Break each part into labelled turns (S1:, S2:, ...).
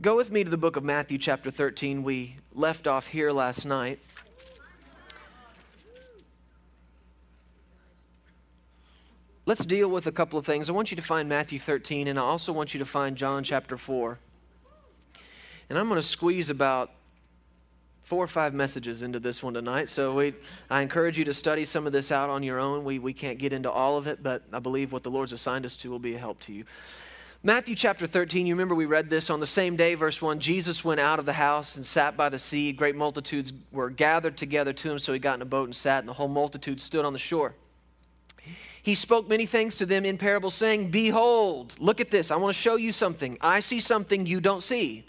S1: Go with me to the book of Matthew, chapter 13. We left off here last night. Let's deal with a couple of things. I want you to find Matthew 13, and I also want you to find John chapter 4. And I'm going to squeeze about four or five messages into this one tonight. So we, I encourage you to study some of this out on your own. We, we can't get into all of it, but I believe what the Lord's assigned us to will be a help to you. Matthew chapter 13, you remember we read this on the same day, verse 1. Jesus went out of the house and sat by the sea. Great multitudes were gathered together to him, so he got in a boat and sat, and the whole multitude stood on the shore. He spoke many things to them in parables, saying, Behold, look at this. I want to show you something. I see something you don't see.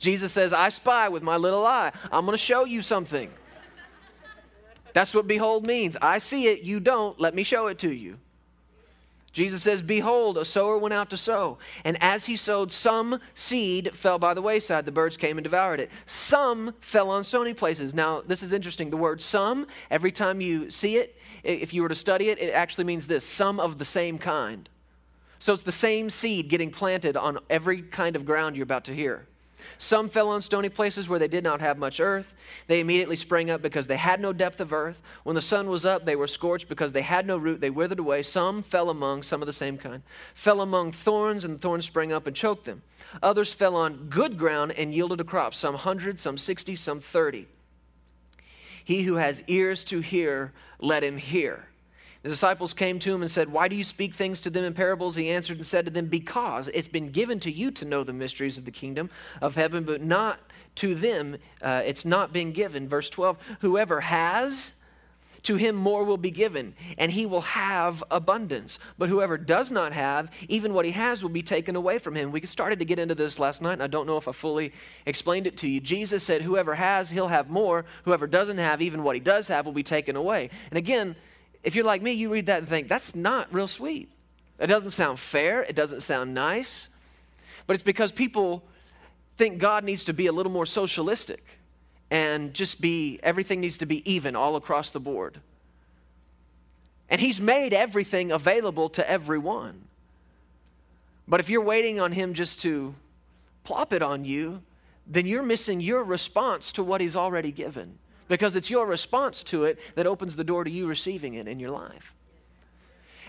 S1: Jesus says, I spy with my little eye. I'm going to show you something. That's what behold means. I see it, you don't. Let me show it to you. Jesus says, Behold, a sower went out to sow. And as he sowed, some seed fell by the wayside. The birds came and devoured it. Some fell on stony places. Now, this is interesting. The word some, every time you see it, if you were to study it, it actually means this some of the same kind. So it's the same seed getting planted on every kind of ground you're about to hear. Some fell on stony places where they did not have much earth. They immediately sprang up because they had no depth of earth. When the sun was up, they were scorched because they had no root. They withered away. Some fell among, some of the same kind, fell among thorns, and the thorns sprang up and choked them. Others fell on good ground and yielded a crop, some hundred, some sixty, some thirty. He who has ears to hear, let him hear. The disciples came to him and said, Why do you speak things to them in parables? He answered and said to them, Because it's been given to you to know the mysteries of the kingdom of heaven, but not to them. Uh, it's not been given. Verse 12 Whoever has, to him more will be given, and he will have abundance. But whoever does not have, even what he has will be taken away from him. We started to get into this last night, and I don't know if I fully explained it to you. Jesus said, Whoever has, he'll have more. Whoever doesn't have, even what he does have will be taken away. And again, if you're like me, you read that and think, That's not real sweet. It doesn't sound fair, it doesn't sound nice. But it's because people think God needs to be a little more socialistic and just be, everything needs to be even all across the board. And He's made everything available to everyone. But if you're waiting on Him just to plop it on you, then you're missing your response to what He's already given. Because it's your response to it that opens the door to you receiving it in your life.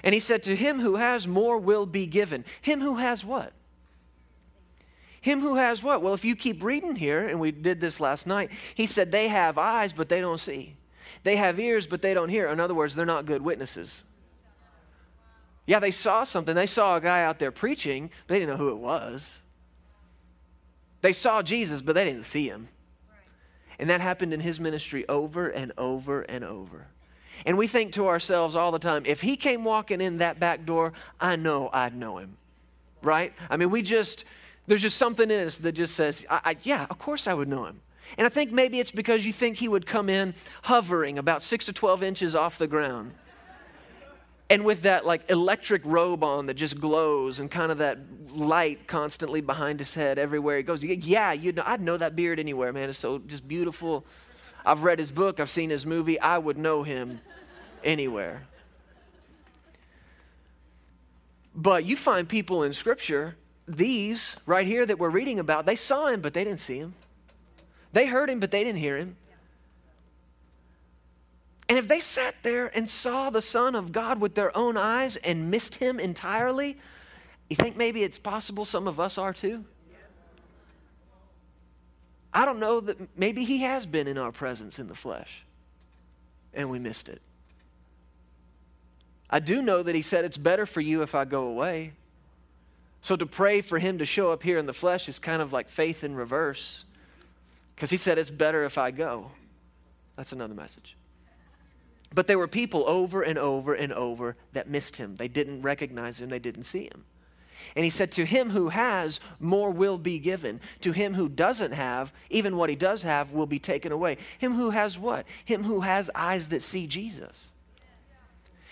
S1: And He said, To him who has more will be given. Him who has what? Him who has what? Well, if you keep reading here, and we did this last night, he said they have eyes, but they don't see. They have ears, but they don't hear. In other words, they're not good witnesses. Yeah, they saw something. They saw a guy out there preaching, but they didn't know who it was. They saw Jesus, but they didn't see him. And that happened in his ministry over and over and over. And we think to ourselves all the time, if he came walking in that back door, I know I'd know him. Right? I mean, we just, there's just something in us that just says, I, I, yeah, of course I would know him. And I think maybe it's because you think he would come in hovering about six to 12 inches off the ground. And with that like electric robe on that just glows and kind of that light constantly behind his head everywhere he goes. Yeah, you know, I'd know that beard anywhere, man. It's so just beautiful. I've read his book, I've seen his movie. I would know him anywhere. But you find people in Scripture these right here that we're reading about, they saw him, but they didn't see him. They heard him, but they didn't hear him. And if they sat there and saw the Son of God with their own eyes and missed him entirely, you think maybe it's possible some of us are too? I don't know that maybe he has been in our presence in the flesh and we missed it. I do know that he said it's better for you if I go away. So to pray for him to show up here in the flesh is kind of like faith in reverse. Because he said, It's better if I go. That's another message. But there were people over and over and over that missed him. They didn't recognize him, they didn't see him. And he said, To him who has, more will be given. To him who doesn't have, even what he does have will be taken away. Him who has what? Him who has eyes that see Jesus.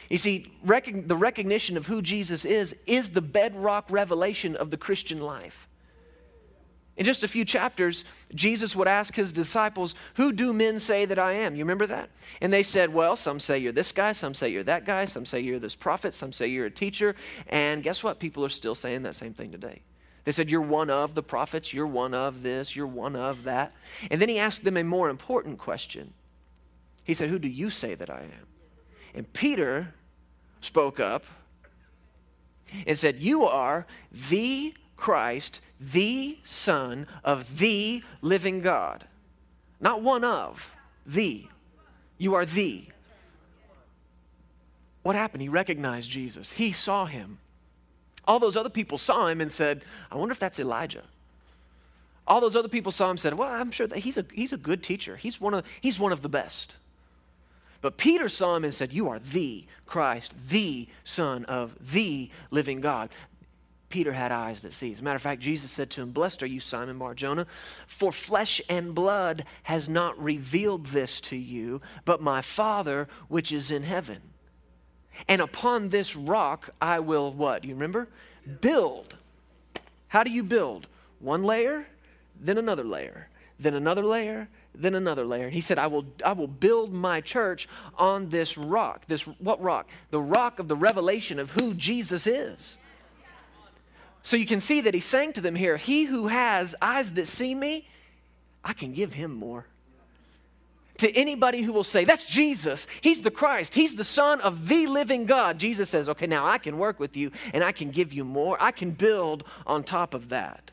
S1: You see, rec- the recognition of who Jesus is is the bedrock revelation of the Christian life. In just a few chapters, Jesus would ask his disciples, Who do men say that I am? You remember that? And they said, Well, some say you're this guy, some say you're that guy, some say you're this prophet, some say you're a teacher. And guess what? People are still saying that same thing today. They said, You're one of the prophets, you're one of this, you're one of that. And then he asked them a more important question. He said, Who do you say that I am? And Peter spoke up and said, You are the Christ, the Son of the living God. Not one of, the. You are the. What happened? He recognized Jesus, he saw him. All those other people saw him and said, I wonder if that's Elijah. All those other people saw him and said, Well, I'm sure that he's a, he's a good teacher. He's one, of, he's one of the best. But Peter saw him and said, You are the Christ, the Son of the living God. Peter had eyes that see. As a matter of fact, Jesus said to him, Blessed are you, Simon Bar Jonah, for flesh and blood has not revealed this to you, but my Father which is in heaven. And upon this rock I will what? You remember? Build. How do you build? One layer, then another layer, then another layer, then another layer. He said, I will, I will build my church on this rock. This what rock? The rock of the revelation of who Jesus is. So you can see that he's saying to them here, He who has eyes that see me, I can give him more to anybody who will say, That's Jesus. He's the Christ. He's the Son of the living God. Jesus says, Okay, now I can work with you and I can give you more. I can build on top of that.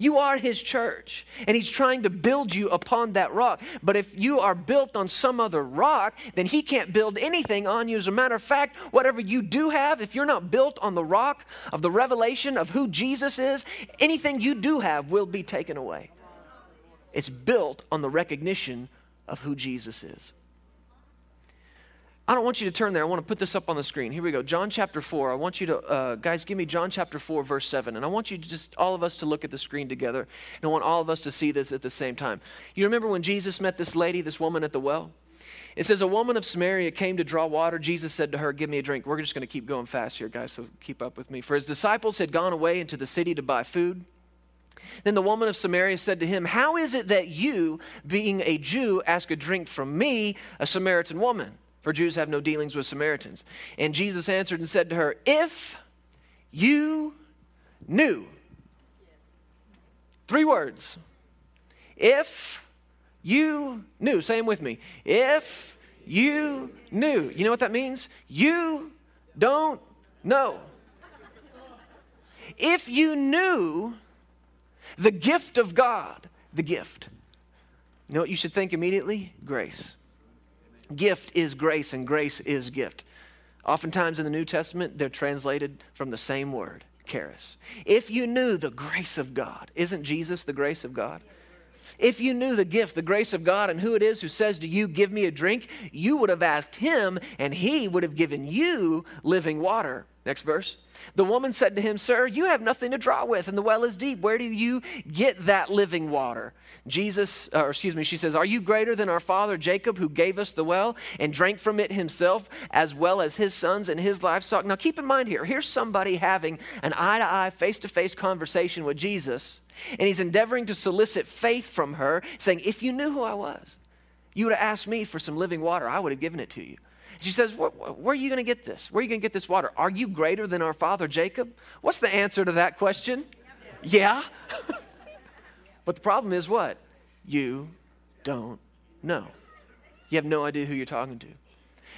S1: You are his church, and he's trying to build you upon that rock. But if you are built on some other rock, then he can't build anything on you. As a matter of fact, whatever you do have, if you're not built on the rock of the revelation of who Jesus is, anything you do have will be taken away. It's built on the recognition of who Jesus is. I don't want you to turn there. I want to put this up on the screen. Here we go. John chapter 4. I want you to, uh, guys, give me John chapter 4, verse 7. And I want you to just, all of us to look at the screen together. And I want all of us to see this at the same time. You remember when Jesus met this lady, this woman at the well? It says, A woman of Samaria came to draw water. Jesus said to her, Give me a drink. We're just going to keep going fast here, guys, so keep up with me. For his disciples had gone away into the city to buy food. Then the woman of Samaria said to him, How is it that you, being a Jew, ask a drink from me, a Samaritan woman? For Jews have no dealings with Samaritans. And Jesus answered and said to her, If you knew, three words, if you knew, same with me, if you knew. You know what that means? You don't know. If you knew the gift of God, the gift. You know what you should think immediately? Grace. Gift is grace, and grace is gift. Oftentimes in the New Testament, they're translated from the same word, charis. If you knew the grace of God, isn't Jesus the grace of God? If you knew the gift, the grace of God, and who it is who says to you, Give me a drink, you would have asked him, and he would have given you living water. Next verse. The woman said to him, Sir, you have nothing to draw with, and the well is deep. Where do you get that living water? Jesus, uh, or excuse me, she says, Are you greater than our father Jacob, who gave us the well and drank from it himself, as well as his sons and his livestock? Now keep in mind here, here's somebody having an eye to eye, face to face conversation with Jesus, and he's endeavoring to solicit faith from her, saying, If you knew who I was, you would have asked me for some living water, I would have given it to you. She says, where, are you going to get this? Where are you going to get this water? Are you greater than our father Jacob? What's the answer to that question? Yeah. but the problem is what? You don't know. You have no idea who you're talking to.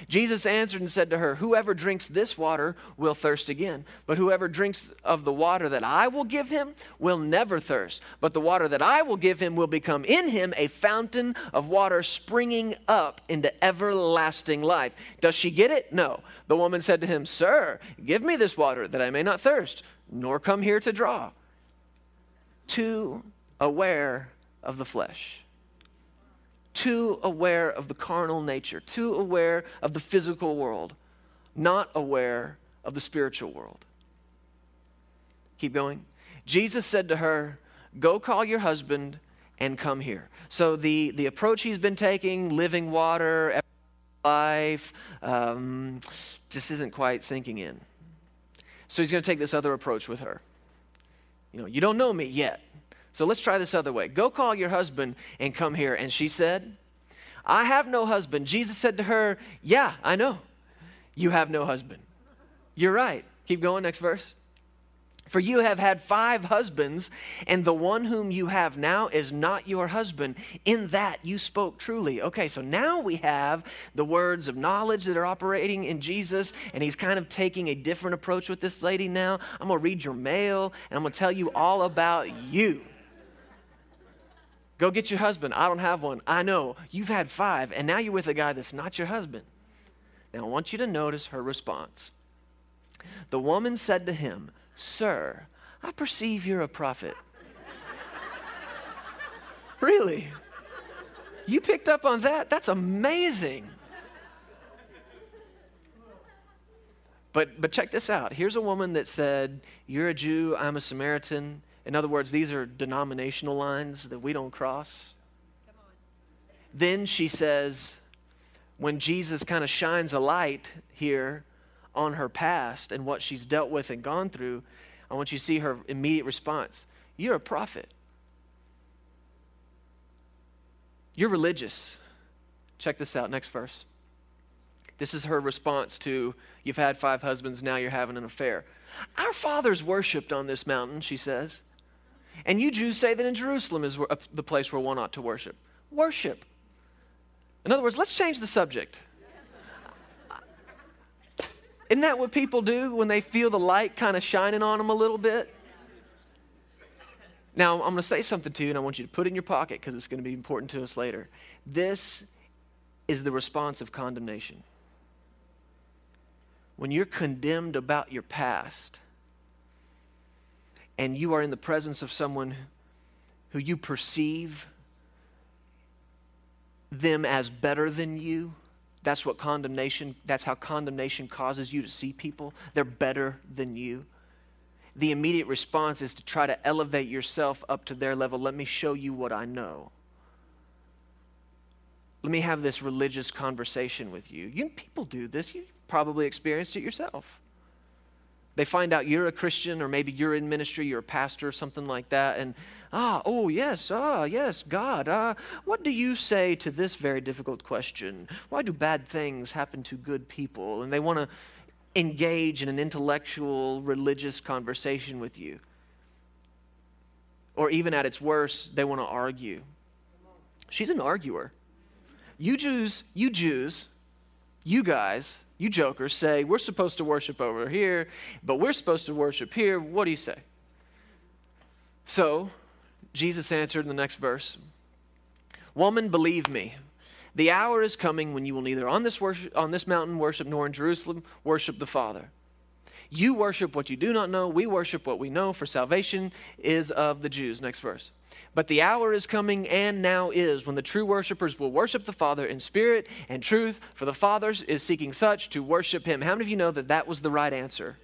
S1: Jesus answered and said to her, Whoever drinks this water will thirst again, but whoever drinks of the water that I will give him will never thirst. But the water that I will give him will become in him a fountain of water springing up into everlasting life. Does she get it? No. The woman said to him, Sir, give me this water that I may not thirst, nor come here to draw. Too aware of the flesh too aware of the carnal nature, too aware of the physical world, not aware of the spiritual world. Keep going. Jesus said to her, Go call your husband and come here. So the, the approach he's been taking, living water, life, um, just isn't quite sinking in. So he's going to take this other approach with her. You know, you don't know me yet. So let's try this other way. Go call your husband and come here. And she said, I have no husband. Jesus said to her, Yeah, I know. You have no husband. You're right. Keep going, next verse. For you have had five husbands, and the one whom you have now is not your husband. In that you spoke truly. Okay, so now we have the words of knowledge that are operating in Jesus, and he's kind of taking a different approach with this lady now. I'm going to read your mail, and I'm going to tell you all about you. Go get your husband. I don't have one. I know. You've had five, and now you're with a guy that's not your husband. Now I want you to notice her response. The woman said to him, Sir, I perceive you're a prophet. really? You picked up on that? That's amazing. But, but check this out. Here's a woman that said, You're a Jew, I'm a Samaritan. In other words, these are denominational lines that we don't cross. Then she says, when Jesus kind of shines a light here on her past and what she's dealt with and gone through, I want you to see her immediate response. You're a prophet. You're religious. Check this out, next verse. This is her response to you've had five husbands, now you're having an affair. Our fathers worshiped on this mountain, she says. And you Jews say that in Jerusalem is the place where one ought to worship. Worship. In other words, let's change the subject. Isn't that what people do when they feel the light kind of shining on them a little bit? Now, I'm going to say something to you, and I want you to put it in your pocket because it's going to be important to us later. This is the response of condemnation. When you're condemned about your past, and you are in the presence of someone who you perceive them as better than you, that's what condemnation, that's how condemnation causes you to see people. They're better than you. The immediate response is to try to elevate yourself up to their level. Let me show you what I know. Let me have this religious conversation with you. you people do this. You probably experienced it yourself. They find out you're a Christian, or maybe you're in ministry, you're a pastor, or something like that, and ah, oh, yes, ah, yes, God, ah, what do you say to this very difficult question? Why do bad things happen to good people? And they want to engage in an intellectual, religious conversation with you. Or even at its worst, they want to argue. She's an arguer. You Jews, you Jews, you guys, you jokers say, we're supposed to worship over here, but we're supposed to worship here. What do you say? So, Jesus answered in the next verse Woman, believe me, the hour is coming when you will neither on this, worship, on this mountain worship nor in Jerusalem worship the Father. You worship what you do not know, we worship what we know, for salvation is of the Jews. Next verse. But the hour is coming and now is when the true worshipers will worship the Father in spirit and truth, for the Father is seeking such to worship him. How many of you know that that was the right answer?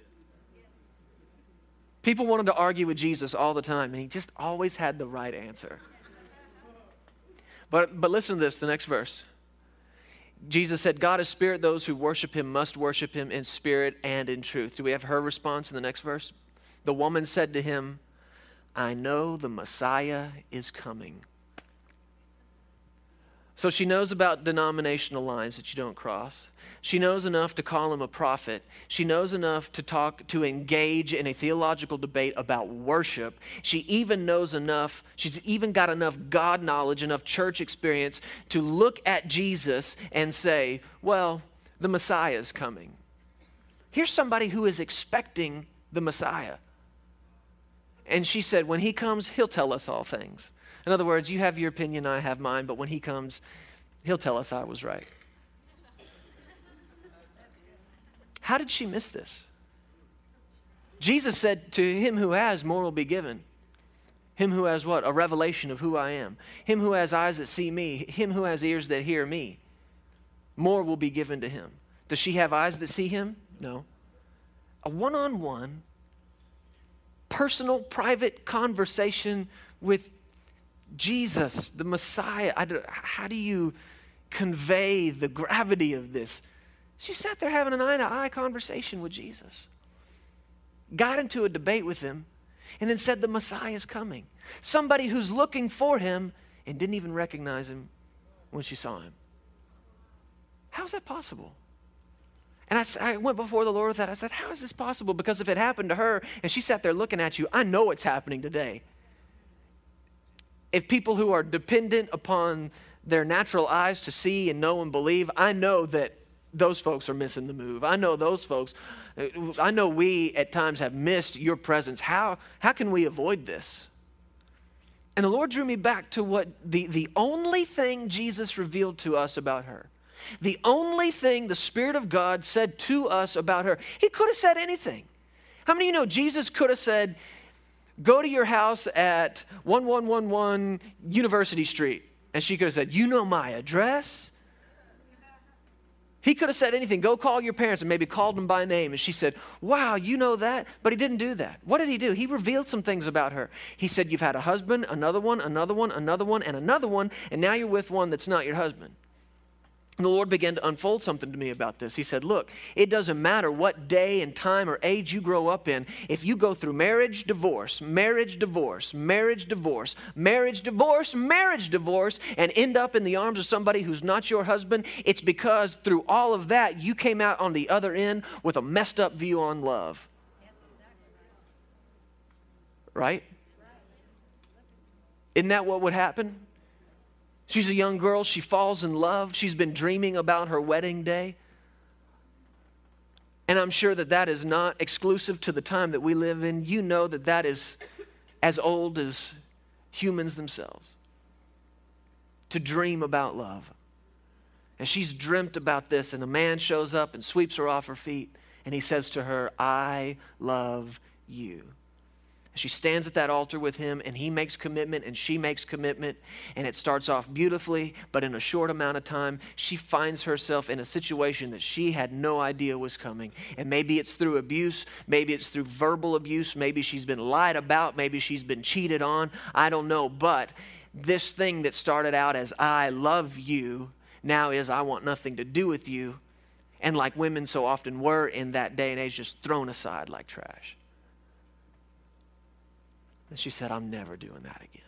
S1: People wanted to argue with Jesus all the time, and he just always had the right answer. But, but listen to this, the next verse. Jesus said, God is spirit. Those who worship him must worship him in spirit and in truth. Do we have her response in the next verse? The woman said to him, I know the Messiah is coming. So she knows about denominational lines that you don't cross. She knows enough to call him a prophet. She knows enough to talk to engage in a theological debate about worship. She even knows enough, she's even got enough God knowledge, enough church experience to look at Jesus and say, "Well, the Messiah is coming." Here's somebody who is expecting the Messiah. And she said, When he comes, he'll tell us all things. In other words, you have your opinion, I have mine, but when he comes, he'll tell us I was right. How did she miss this? Jesus said, To him who has, more will be given. Him who has what? A revelation of who I am. Him who has eyes that see me. Him who has ears that hear me. More will be given to him. Does she have eyes that see him? No. A one on one personal, private conversation with Jesus, the Messiah. how do you convey the gravity of this? She sat there having an eye to eye conversation with Jesus, got into a debate with him, and then said, The Messiah is coming. Somebody who's looking for him and didn't even recognize him when she saw him. How is that possible? And I, I, went before the Lord with that. I said, How is this possible? Because if it happened to her and she sat there looking at you, I know it's happening today. If people who are dependent upon their natural eyes to see and know and believe, I know that those folks are missing the move. I know those folks, uh, I know we at times have missed your presence. How, how can we avoid this? And the Lord drew me back to what the, the only thing Jesus revealed to us about her the only thing the Spirit of God said to us about her, He could have said anything. How many of you know Jesus could have said, Go to your house at 1111 University Street? And she could have said, You know my address? He could have said anything. Go call your parents and maybe called them by name. And she said, Wow, you know that? But he didn't do that. What did he do? He revealed some things about her. He said, You've had a husband, another one, another one, another one, and another one, and now you're with one that's not your husband. And the Lord began to unfold something to me about this. He said, Look, it doesn't matter what day and time or age you grow up in. If you go through marriage, divorce, marriage, divorce, marriage, divorce, marriage, divorce, marriage, divorce, and end up in the arms of somebody who's not your husband, it's because through all of that, you came out on the other end with a messed up view on love. Right? Isn't that what would happen? She's a young girl. She falls in love. She's been dreaming about her wedding day. And I'm sure that that is not exclusive to the time that we live in. You know that that is as old as humans themselves to dream about love. And she's dreamt about this, and a man shows up and sweeps her off her feet, and he says to her, I love you. She stands at that altar with him, and he makes commitment, and she makes commitment, and it starts off beautifully, but in a short amount of time, she finds herself in a situation that she had no idea was coming. And maybe it's through abuse, maybe it's through verbal abuse, maybe she's been lied about, maybe she's been cheated on. I don't know, but this thing that started out as I love you now is I want nothing to do with you. And like women so often were in that day and age, just thrown aside like trash. And she said, I'm never doing that again.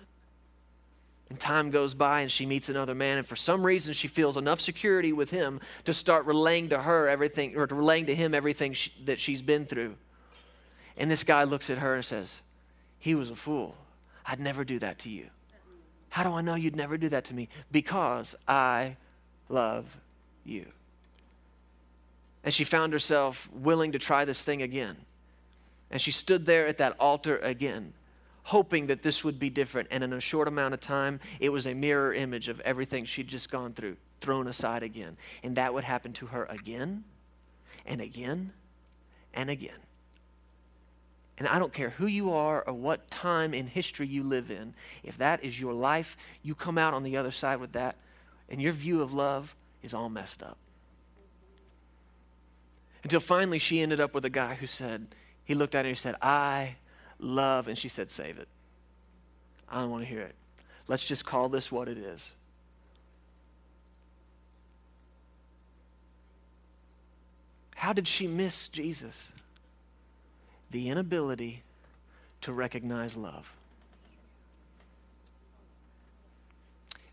S1: And time goes by and she meets another man, and for some reason she feels enough security with him to start relaying to her everything, or relaying to him everything she, that she's been through. And this guy looks at her and says, He was a fool. I'd never do that to you. How do I know you'd never do that to me? Because I love you. And she found herself willing to try this thing again. And she stood there at that altar again hoping that this would be different. And in a short amount of time, it was a mirror image of everything she'd just gone through, thrown aside again. And that would happen to her again and again and again. And I don't care who you are or what time in history you live in, if that is your life, you come out on the other side with that, and your view of love is all messed up. Until finally she ended up with a guy who said, he looked at her and he said, I love. And she said, Save it. I don't want to hear it. Let's just call this what it is. How did she miss Jesus? The inability to recognize love.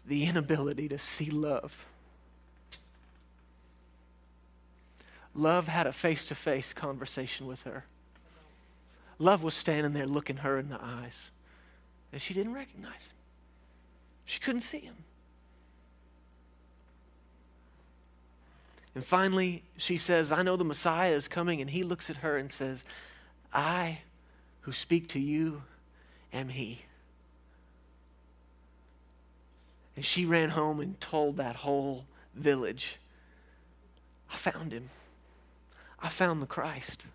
S1: The inability to see love. Love had a face to face conversation with her. Love was standing there looking her in the eyes, and she didn't recognize him. She couldn't see him. And finally, she says, I know the Messiah is coming. And he looks at her and says, I who speak to you am he. And she ran home and told that whole village, I found him. I found the Christ.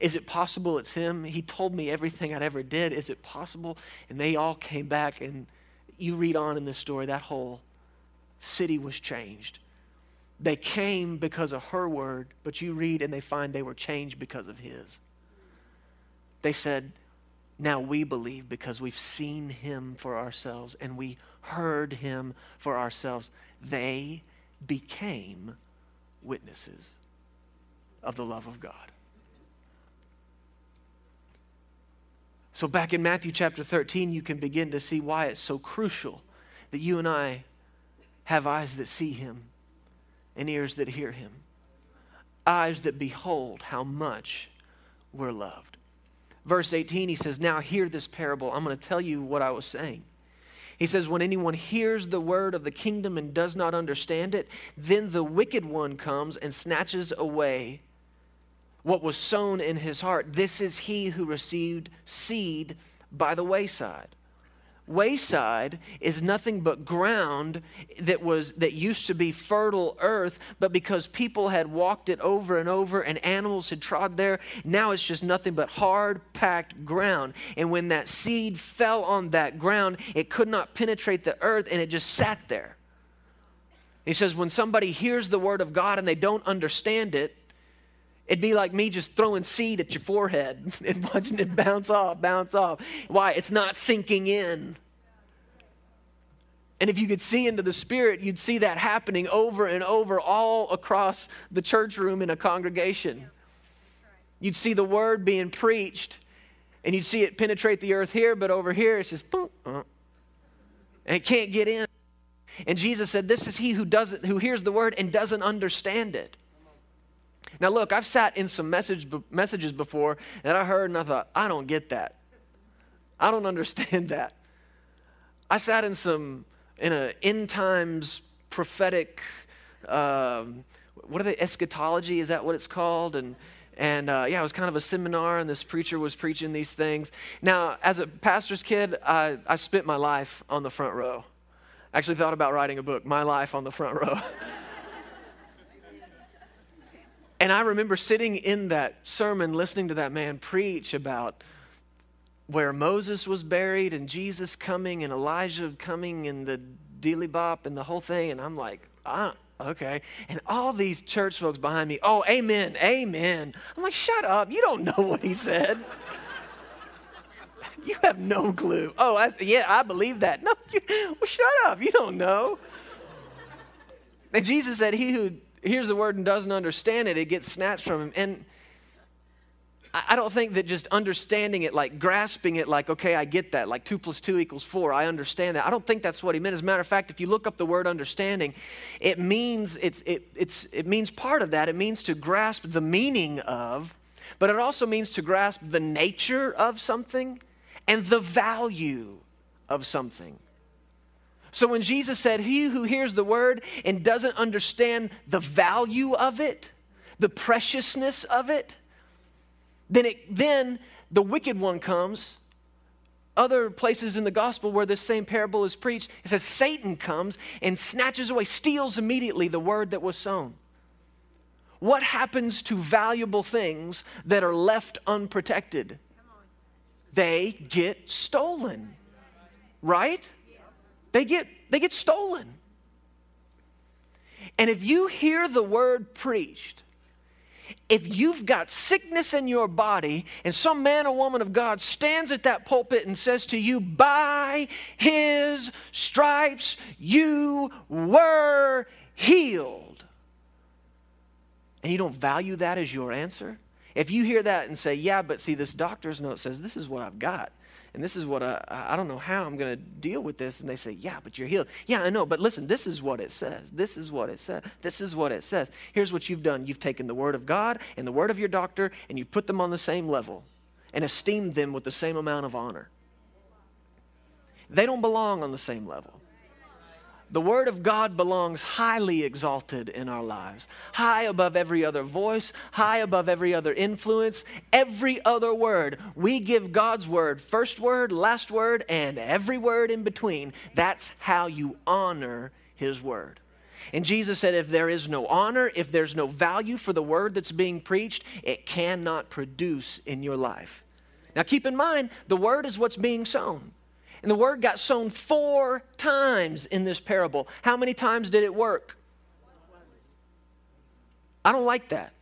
S1: Is it possible it's him? He told me everything I'd ever did. Is it possible? And they all came back, and you read on in this story, that whole city was changed. They came because of her word, but you read and they find they were changed because of his. They said, Now we believe because we've seen him for ourselves and we heard him for ourselves. They became witnesses of the love of God. So, back in Matthew chapter 13, you can begin to see why it's so crucial that you and I have eyes that see him and ears that hear him. eyes that behold how much we're loved. Verse 18, he says, Now hear this parable. I'm going to tell you what I was saying. He says, When anyone hears the word of the kingdom and does not understand it, then the wicked one comes and snatches away what was sown in his heart. This is he who received seed by the wayside. Wayside is nothing but ground that was that used to be fertile earth but because people had walked it over and over and animals had trod there now it's just nothing but hard packed ground. And when that seed fell on that ground it could not penetrate the earth and it just sat there. He says when somebody hears the word of god and they don't understand it It'd be like me just throwing seed at your forehead and watching it bounce off, bounce off. Why? It's not sinking in. And if you could see into the Spirit, you'd see that happening over and over all across the church room in a congregation. You'd see the word being preached, and you'd see it penetrate the earth here, but over here it's just boom, uh, and it can't get in. And Jesus said, This is he who doesn't who hears the word and doesn't understand it. Now, look, I've sat in some message, messages before that I heard and I thought, I don't get that. I don't understand that. I sat in some, in an end times prophetic, um, what are they, eschatology? Is that what it's called? And, and uh, yeah, it was kind of a seminar, and this preacher was preaching these things. Now, as a pastor's kid, I, I spent my life on the front row. Actually thought about writing a book, My Life on the Front Row. And I remember sitting in that sermon listening to that man preach about where Moses was buried and Jesus coming and Elijah coming and the dealy bop and the whole thing. And I'm like, ah, okay. And all these church folks behind me, oh, amen, amen. I'm like, shut up. You don't know what he said. you have no clue. Oh, I, yeah, I believe that. No, you, well, shut up. You don't know. And Jesus said, He who hears the word and doesn't understand it, it gets snatched from him. And I don't think that just understanding it, like grasping it, like, okay, I get that, like two plus two equals four, I understand that. I don't think that's what he meant. As a matter of fact, if you look up the word understanding, it means it's it, it's it means part of that. It means to grasp the meaning of, but it also means to grasp the nature of something and the value of something. So when Jesus said, He who hears the word and doesn't understand the value of it, the preciousness of it, then, it, then the wicked one comes. Other places in the gospel where this same parable is preached, it says Satan comes and snatches away, steals immediately the word that was sown. What happens to valuable things that are left unprotected? They get stolen, right? They get, they get stolen. And if you hear the word preached, if you've got sickness in your body and some man or woman of God stands at that pulpit and says to you, By his stripes you were healed, and you don't value that as your answer, if you hear that and say, Yeah, but see, this doctor's note says this is what I've got, and this is what I, I don't know how I'm going to deal with this. And they say, Yeah, but you're healed. Yeah, I know, but listen, this is what it says. This is what it says. This is what it says. Here's what you've done you've taken the word of God and the word of your doctor, and you've put them on the same level and esteemed them with the same amount of honor. They don't belong on the same level. The Word of God belongs highly exalted in our lives, high above every other voice, high above every other influence, every other word. We give God's Word first word, last word, and every word in between. That's how you honor His Word. And Jesus said, if there is no honor, if there's no value for the word that's being preached, it cannot produce in your life. Now keep in mind, the word is what's being sown. And the word got sown four times in this parable. How many times did it work? I don't like that.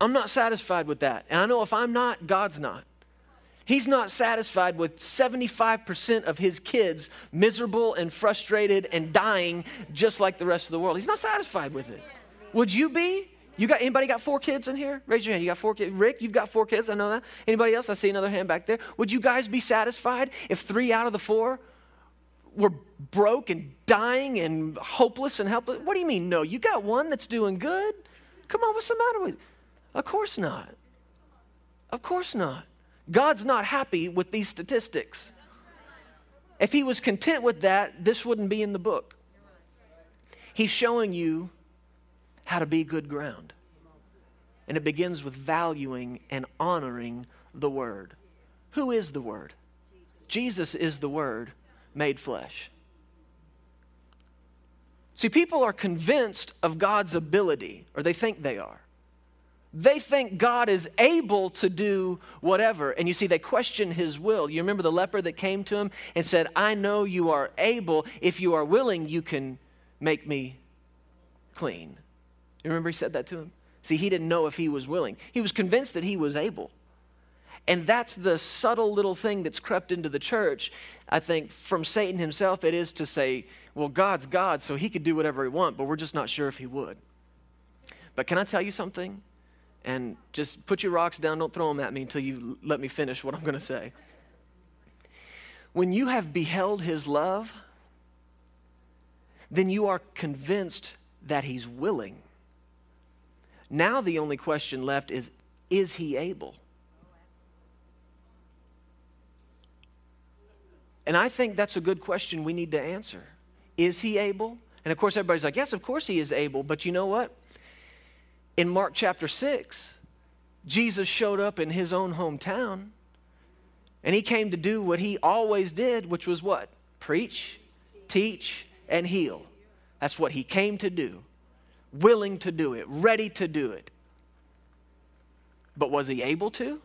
S1: I'm not satisfied with that. And I know if I'm not, God's not. He's not satisfied with 75% of his kids miserable and frustrated and dying just like the rest of the world. He's not satisfied with it. Would you be? You got anybody got four kids in here? Raise your hand. You got four kids. Rick, you've got four kids. I know that. Anybody else? I see another hand back there. Would you guys be satisfied if three out of the four were broke and dying and hopeless and helpless? What do you mean? No, you got one that's doing good. Come on, what's the matter with you? Of course not. Of course not. God's not happy with these statistics. If he was content with that, this wouldn't be in the book. He's showing you how to be good ground. And it begins with valuing and honoring the Word. Who is the Word? Jesus is the Word made flesh. See, people are convinced of God's ability, or they think they are. They think God is able to do whatever. And you see, they question his will. You remember the leper that came to him and said, I know you are able. If you are willing, you can make me clean. You remember he said that to him? See, he didn't know if he was willing. He was convinced that he was able. And that's the subtle little thing that's crept into the church. I think from Satan himself, it is to say, well, God's God, so he could do whatever he wants, but we're just not sure if he would. But can I tell you something? And just put your rocks down, don't throw them at me until you let me finish what I'm going to say. When you have beheld his love, then you are convinced that he's willing. Now the only question left is is he able? And I think that's a good question we need to answer. Is he able? And of course, everybody's like, yes, of course he is able. But you know what? In Mark chapter 6, Jesus showed up in his own hometown and he came to do what he always did, which was what? Preach, teach, and heal. That's what he came to do. Willing to do it, ready to do it. But was he able to?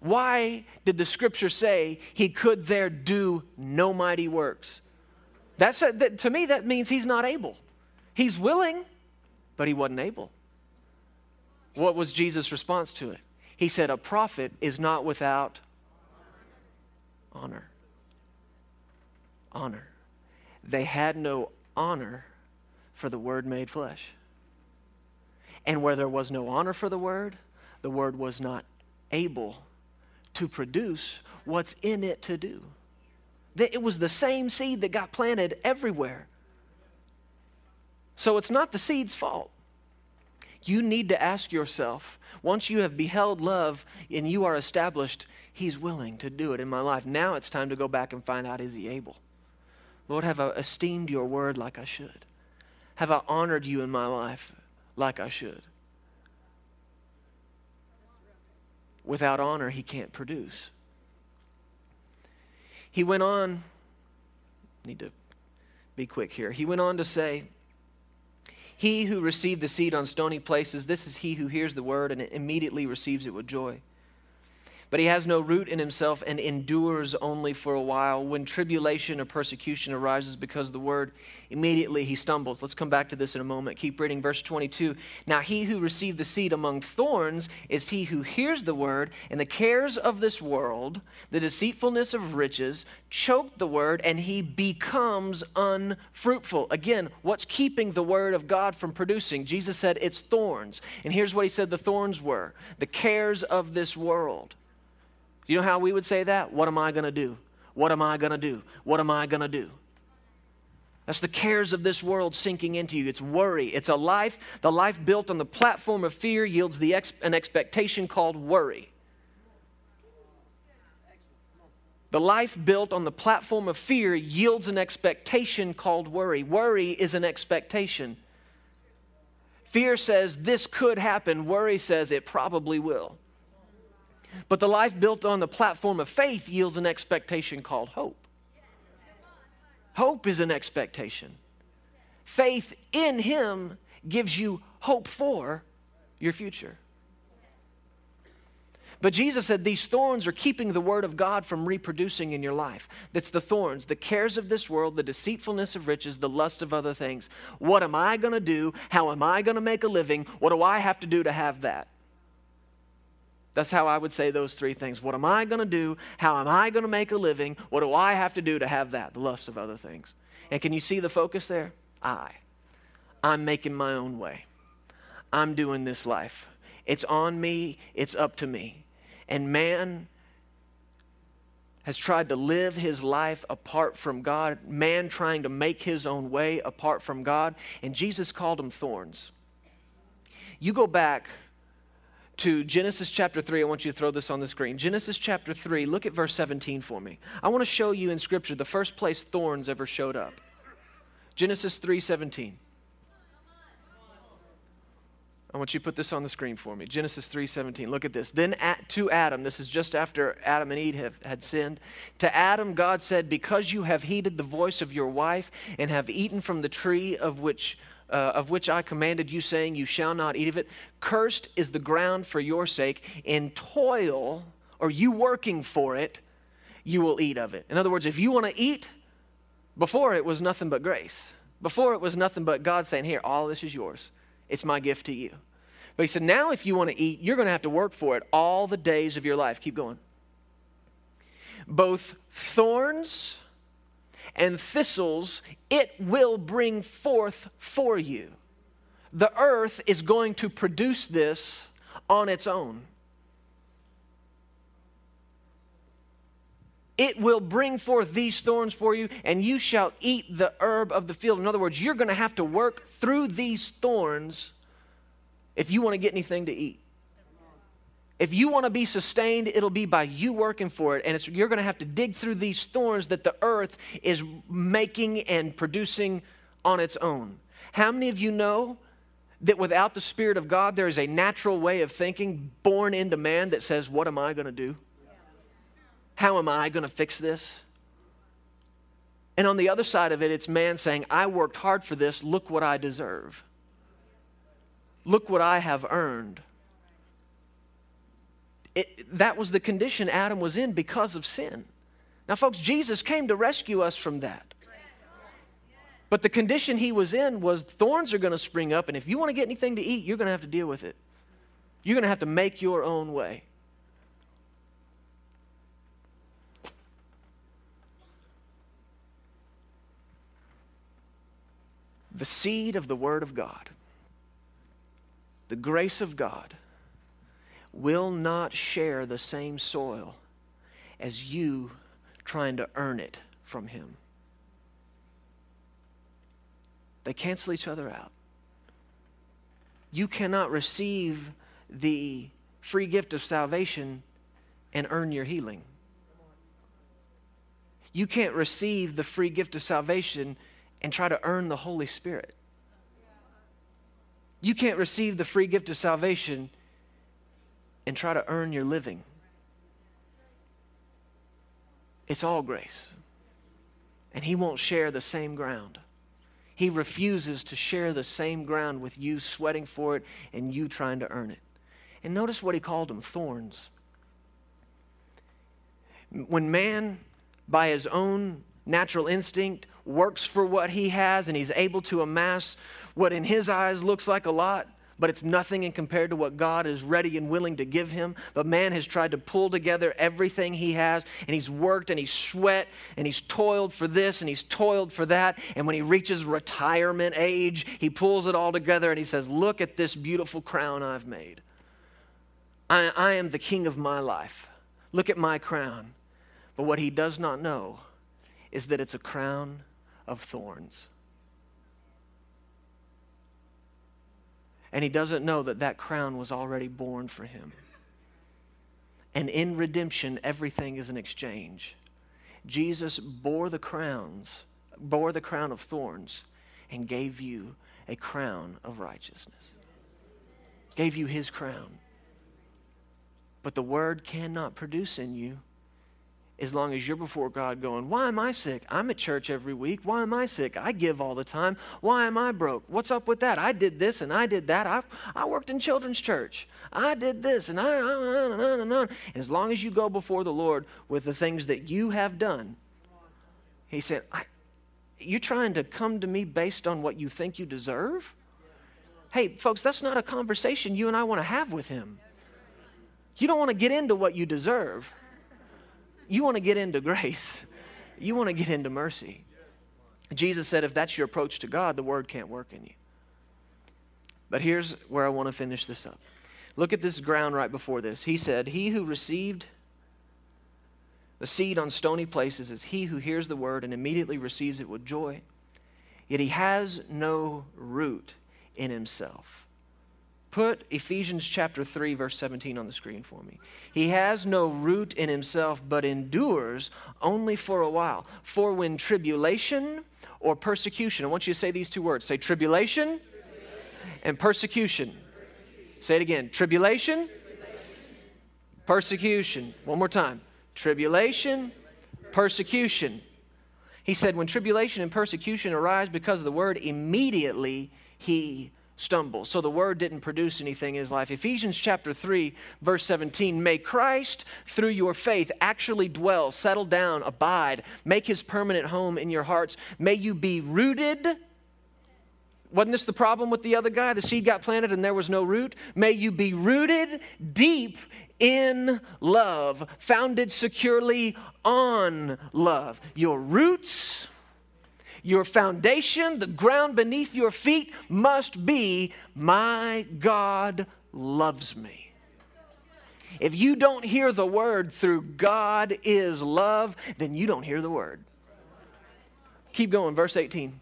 S1: Why did the scripture say he could there do no mighty works? That's a, that, to me, that means he's not able. He's willing, but he wasn't able. What was Jesus' response to it? He said, A prophet is not without honor. Honor. They had no honor for the Word made flesh. And where there was no honor for the Word, the Word was not able to produce what's in it to do. It was the same seed that got planted everywhere. So it's not the seed's fault. You need to ask yourself once you have beheld love and you are established, He's willing to do it in my life. Now it's time to go back and find out is He able? Lord, have I esteemed your word like I should? Have I honored you in my life like I should? Without honor, he can't produce. He went on, need to be quick here. He went on to say, He who received the seed on stony places, this is he who hears the word and immediately receives it with joy. But he has no root in himself and endures only for a while. When tribulation or persecution arises because of the word, immediately he stumbles. Let's come back to this in a moment. Keep reading verse 22. Now he who received the seed among thorns is he who hears the word, and the cares of this world, the deceitfulness of riches, choke the word, and he becomes unfruitful. Again, what's keeping the word of God from producing? Jesus said it's thorns. And here's what he said the thorns were the cares of this world. You know how we would say that? What am I going to do? What am I going to do? What am I going to do? That's the cares of this world sinking into you. It's worry. It's a life, the life built on the platform of fear yields the ex, an expectation called worry. The life built on the platform of fear yields an expectation called worry. Worry is an expectation. Fear says this could happen, worry says it probably will. But the life built on the platform of faith yields an expectation called hope. Hope is an expectation. Faith in Him gives you hope for your future. But Jesus said these thorns are keeping the word of God from reproducing in your life. That's the thorns, the cares of this world, the deceitfulness of riches, the lust of other things. What am I going to do? How am I going to make a living? What do I have to do to have that? That's how I would say those three things. What am I going to do? How am I going to make a living? What do I have to do to have that? The lust of other things. And can you see the focus there? I. I'm making my own way. I'm doing this life. It's on me, it's up to me. And man has tried to live his life apart from God, man trying to make his own way apart from God, and Jesus called them thorns. You go back to Genesis chapter 3. I want you to throw this on the screen. Genesis chapter 3, look at verse 17 for me. I want to show you in Scripture the first place thorns ever showed up. Genesis 3 17. I want you to put this on the screen for me. Genesis 3:17. Look at this. Then at, to Adam, this is just after Adam and Eve have, had sinned. To Adam God said, "Because you have heeded the voice of your wife and have eaten from the tree of which uh, of which I commanded you, saying, You shall not eat of it. Cursed is the ground for your sake. In toil, or you working for it, you will eat of it. In other words, if you want to eat, before it was nothing but grace. Before it was nothing but God saying, Here, all this is yours. It's my gift to you. But he said, Now if you want to eat, you're going to have to work for it all the days of your life. Keep going. Both thorns and thistles it will bring forth for you. The earth is going to produce this on its own. It will bring forth these thorns for you, and you shall eat the herb of the field. In other words, you're going to have to work through these thorns if you want to get anything to eat. If you want to be sustained, it'll be by you working for it. And you're going to have to dig through these thorns that the earth is making and producing on its own. How many of you know that without the Spirit of God, there is a natural way of thinking born into man that says, What am I going to do? How am I going to fix this? And on the other side of it, it's man saying, I worked hard for this. Look what I deserve. Look what I have earned. It, that was the condition Adam was in because of sin. Now, folks, Jesus came to rescue us from that. But the condition he was in was thorns are going to spring up, and if you want to get anything to eat, you're going to have to deal with it. You're going to have to make your own way. The seed of the Word of God, the grace of God will not share the same soil as you trying to earn it from Him. They cancel each other out. You cannot receive the free gift of salvation and earn your healing. You can't receive the free gift of salvation and try to earn the Holy Spirit. You can't receive the free gift of salvation and try to earn your living. It's all grace. And He won't share the same ground. He refuses to share the same ground with you sweating for it and you trying to earn it. And notice what He called them thorns. When man, by his own natural instinct, works for what he has and he's able to amass what in his eyes looks like a lot, but it's nothing in compared to what God is ready and willing to give him. But man has tried to pull together everything he has, and he's worked and he's sweat and he's toiled for this and he's toiled for that. And when he reaches retirement age, he pulls it all together and he says, Look at this beautiful crown I've made. I, I am the king of my life. Look at my crown. But what he does not know is that it's a crown of thorns. And he doesn't know that that crown was already borne for him. And in redemption, everything is an exchange. Jesus bore the crowns, bore the crown of thorns, and gave you a crown of righteousness. Gave you his crown. But the word cannot produce in you as long as you're before God going, Why am I sick? I'm at church every week. Why am I sick? I give all the time. Why am I broke? What's up with that? I did this and I did that. I, I worked in children's church. I did this and I, and and on. And as long as you go before the Lord with the things that you have done, He said, You're trying to come to me based on what you think you deserve? Hey, folks, that's not a conversation you and I want to have with Him. You don't want to get into what you deserve. You want to get into grace, you want to get into mercy. Jesus said, if that's your approach to God, the word can't work in you. But here's where I want to finish this up. Look at this ground right before this. He said, He who received the seed on stony places is he who hears the word and immediately receives it with joy. Yet he has no root in himself put Ephesians chapter 3, verse 17 on the screen for me. He has no root in himself, but endures only for a while. For when tribulation or persecution, I want you to say these two words say tribulation, tribulation. and persecution. persecution. Say it again tribulation, tribulation. persecution. One more time tribulation, persecution. He said, When tribulation and persecution arise because of the word, immediately he stumbles. So the word didn't produce anything in his life. Ephesians chapter 3, verse 17 May Christ, through your faith, actually dwell, settle down, abide, make his permanent home in your hearts. May you be rooted. Wasn't this the problem with the other guy? The seed got planted and there was no root. May you be rooted deep in love, founded securely on love. Your roots, your foundation, the ground beneath your feet must be my God loves me. If you don't hear the word through God is love, then you don't hear the word. Keep going, verse 18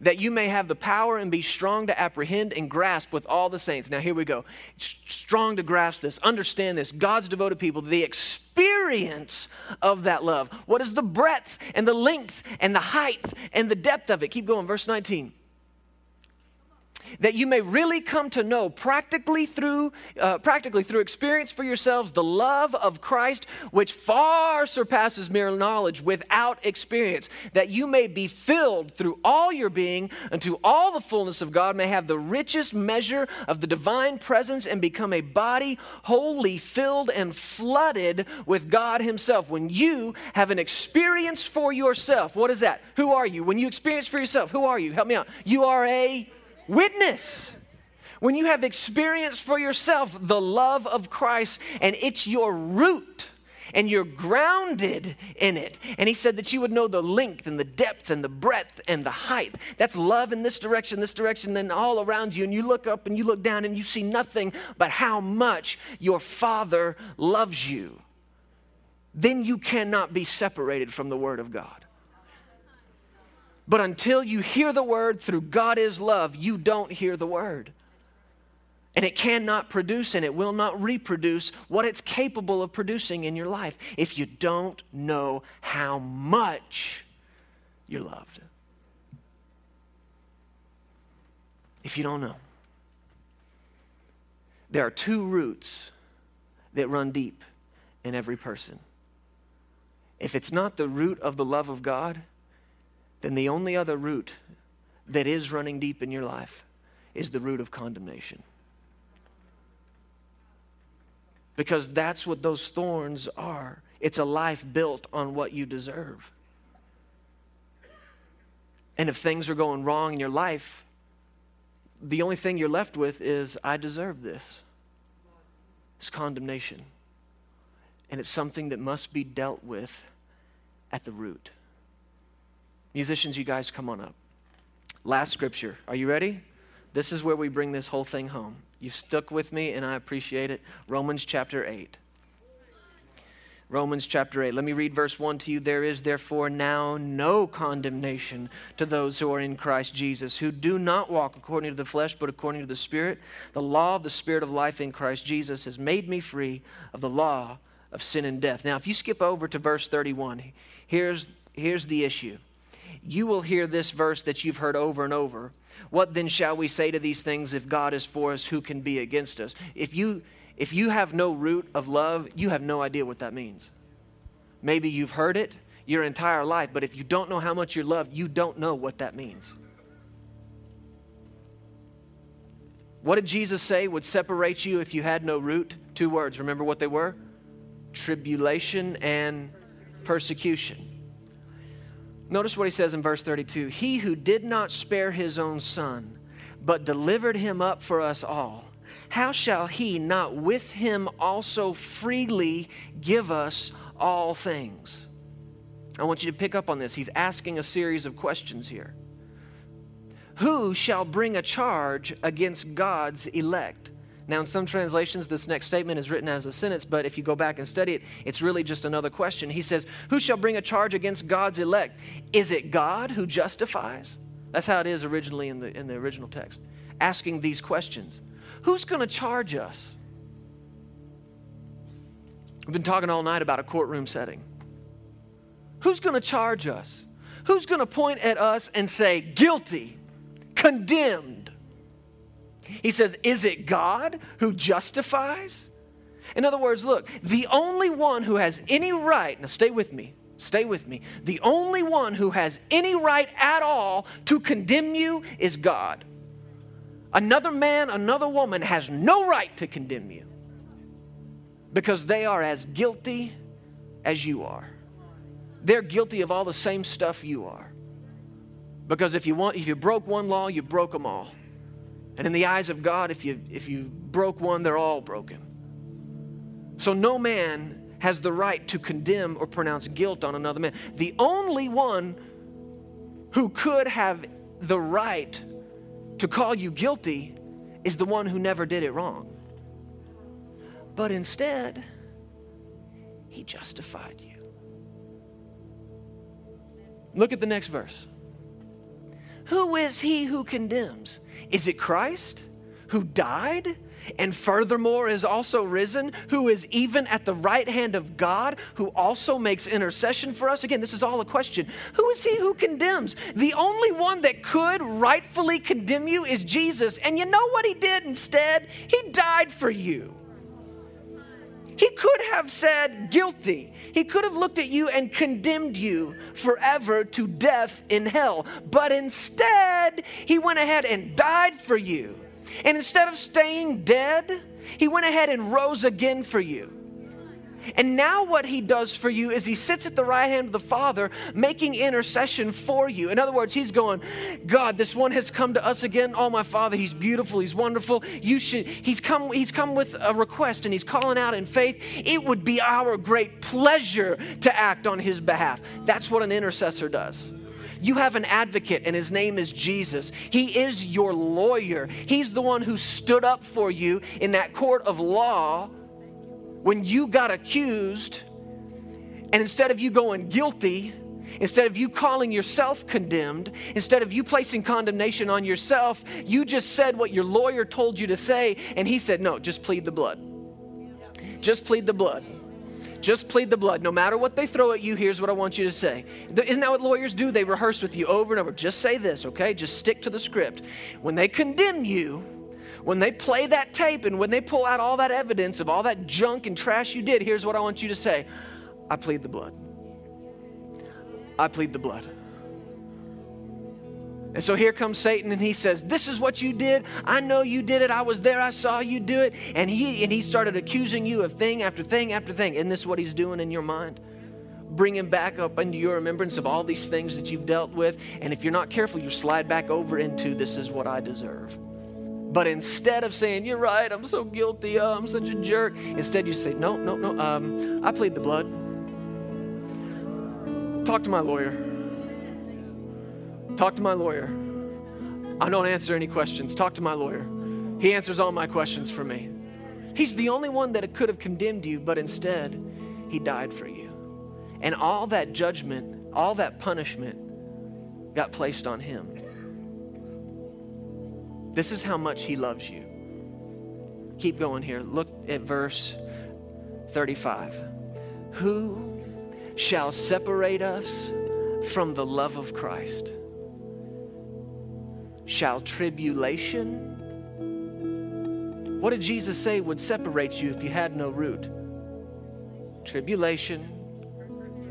S1: that you may have the power and be strong to apprehend and grasp with all the saints. Now, here we go. Strong to grasp this, understand this. God's devoted people, the experience of that love. What is the breadth and the length and the height and the depth of it? Keep going, verse 19 that you may really come to know practically through uh, practically through experience for yourselves the love of Christ which far surpasses mere knowledge without experience that you may be filled through all your being unto all the fullness of God may have the richest measure of the divine presence and become a body wholly filled and flooded with God himself. When you have an experience for yourself what is that? Who are you? When you experience for yourself who are you? Help me out. You are a witness. When you have experienced for yourself the love of Christ and it's your root and you're grounded in it. And he said that you would know the length and the depth and the breadth and the height. That's love in this direction, this direction, then all around you. And you look up and you look down and you see nothing but how much your Father loves you. Then you cannot be separated from the Word of God. But until you hear the word through God is love, you don't hear the word. And it cannot produce and it will not reproduce what it's capable of producing in your life if you don't know how much you're loved. If you don't know, there are two roots that run deep in every person. If it's not the root of the love of God, then the only other root that is running deep in your life is the root of condemnation. Because that's what those thorns are. It's a life built on what you deserve. And if things are going wrong in your life, the only thing you're left with is, I deserve this. It's condemnation. And it's something that must be dealt with at the root. Musicians, you guys come on up. Last scripture. Are you ready? This is where we bring this whole thing home. You've stuck with me, and I appreciate it. Romans chapter 8. Romans chapter 8. Let me read verse 1 to you. There is therefore now no condemnation to those who are in Christ Jesus, who do not walk according to the flesh, but according to the Spirit. The law of the Spirit of life in Christ Jesus has made me free of the law of sin and death. Now, if you skip over to verse 31, here's, here's the issue you will hear this verse that you've heard over and over. What then shall we say to these things? If God is for us, who can be against us? If you, if you have no root of love, you have no idea what that means. Maybe you've heard it your entire life, but if you don't know how much you're loved, you don't know what that means. What did Jesus say would separate you if you had no root? Two words. Remember what they were? Tribulation and persecution. Notice what he says in verse 32 He who did not spare his own son, but delivered him up for us all, how shall he not with him also freely give us all things? I want you to pick up on this. He's asking a series of questions here. Who shall bring a charge against God's elect? Now, in some translations, this next statement is written as a sentence, but if you go back and study it, it's really just another question. He says, Who shall bring a charge against God's elect? Is it God who justifies? That's how it is originally in the, in the original text. asking these questions Who's going to charge us? We've been talking all night about a courtroom setting. Who's going to charge us? Who's going to point at us and say, guilty, condemned? He says, Is it God who justifies? In other words, look, the only one who has any right, now stay with me, stay with me. The only one who has any right at all to condemn you is God. Another man, another woman has no right to condemn you because they are as guilty as you are. They're guilty of all the same stuff you are. Because if you want if you broke one law, you broke them all. And in the eyes of God, if you if you broke one, they're all broken. So no man has the right to condemn or pronounce guilt on another man. The only one who could have the right to call you guilty is the one who never did it wrong. But instead, he justified you. Look at the next verse. Who is he who condemns? Is it Christ who died? and furthermore is also risen, who is even at the right hand of God, who also makes intercession for us. Again, this is all a question. Who is he who condemns? The only one that could rightfully condemn you is Jesus. And you know what he did instead? He died for you. He could have said guilty. He could have looked at you and condemned you forever to death in hell. But instead, he went ahead and died for you. And instead of staying dead, he went ahead and rose again for you. And now, what he does for you is he sits at the right hand of the Father, making intercession for you. In other words, he's going, God, this one has come to us again. Oh, my Father, he's beautiful, he's wonderful. You should, he's come, he's come with a request and he's calling out in faith. It would be our great pleasure to act on his behalf. That's what an intercessor does. You have an advocate, and his name is Jesus. He is your lawyer. He's the one who stood up for you in that court of law when you got accused. And instead of you going guilty, Instead of you calling yourself condemned, instead of you placing condemnation on yourself, you just said what your lawyer told you to say, and he said, No, just plead the blood. Just plead the blood. Just plead the blood. No matter what they throw at you, here's what I want you to say. Isn't that what lawyers do? They rehearse with you over and over. Just say this, okay? Just stick to the script. When they condemn you, when they play that tape and when they pull out all that evidence of all that junk and trash you did, here's what I want you to say I plead the blood. I plead the blood. And so here comes Satan and he says, This is what you did. I know you did it. I was there. I saw you do it. And he, and he started accusing you of thing after thing after thing. Isn't this what he's doing in your mind? Bringing back up into your remembrance of all these things that you've dealt with. And if you're not careful, you slide back over into this is what I deserve. But instead of saying, You're right, I'm so guilty, oh, I'm such a jerk, instead you say, No, no, no, um, I plead the blood. Talk to my lawyer. Talk to my lawyer. I don't answer any questions. Talk to my lawyer. He answers all my questions for me. He's the only one that could have condemned you, but instead, he died for you. And all that judgment, all that punishment got placed on him. This is how much he loves you. Keep going here. Look at verse 35. Who shall separate us from the love of Christ? shall tribulation. What did Jesus say would separate you if you had no root? Tribulation,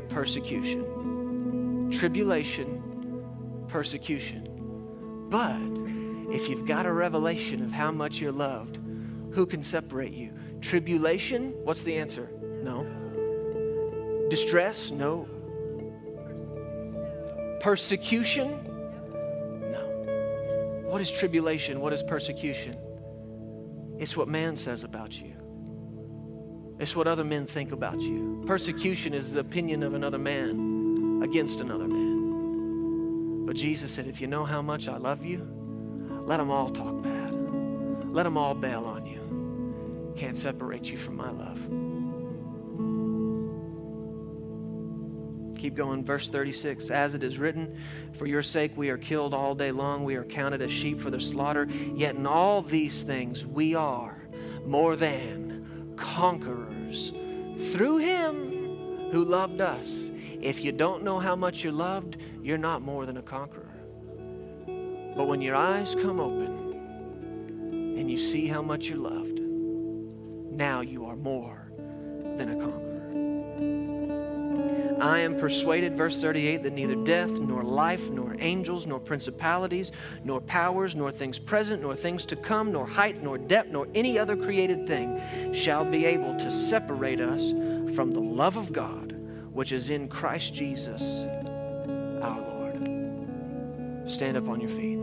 S1: persecution. Tribulation, persecution. But if you've got a revelation of how much you're loved, who can separate you? Tribulation? What's the answer? No. Distress? No. Persecution? No. What is tribulation? What is persecution? It's what man says about you. It's what other men think about you. Persecution is the opinion of another man against another man. But Jesus said, if you know how much I love you, let them all talk bad. Let them all bail on you. Can't separate you from my love. Keep going, verse 36. As it is written, For your sake we are killed all day long, we are counted as sheep for the slaughter. Yet in all these things we are more than conquerors through him who loved us. If you don't know how much you're loved, you're not more than a conqueror. But when your eyes come open and you see how much you're loved, now you are more than a conqueror. I am persuaded, verse 38, that neither death, nor life, nor angels, nor principalities, nor powers, nor things present, nor things to come, nor height, nor depth, nor any other created thing shall be able to separate us from the love of God, which is in Christ Jesus our Lord. Stand up on your feet.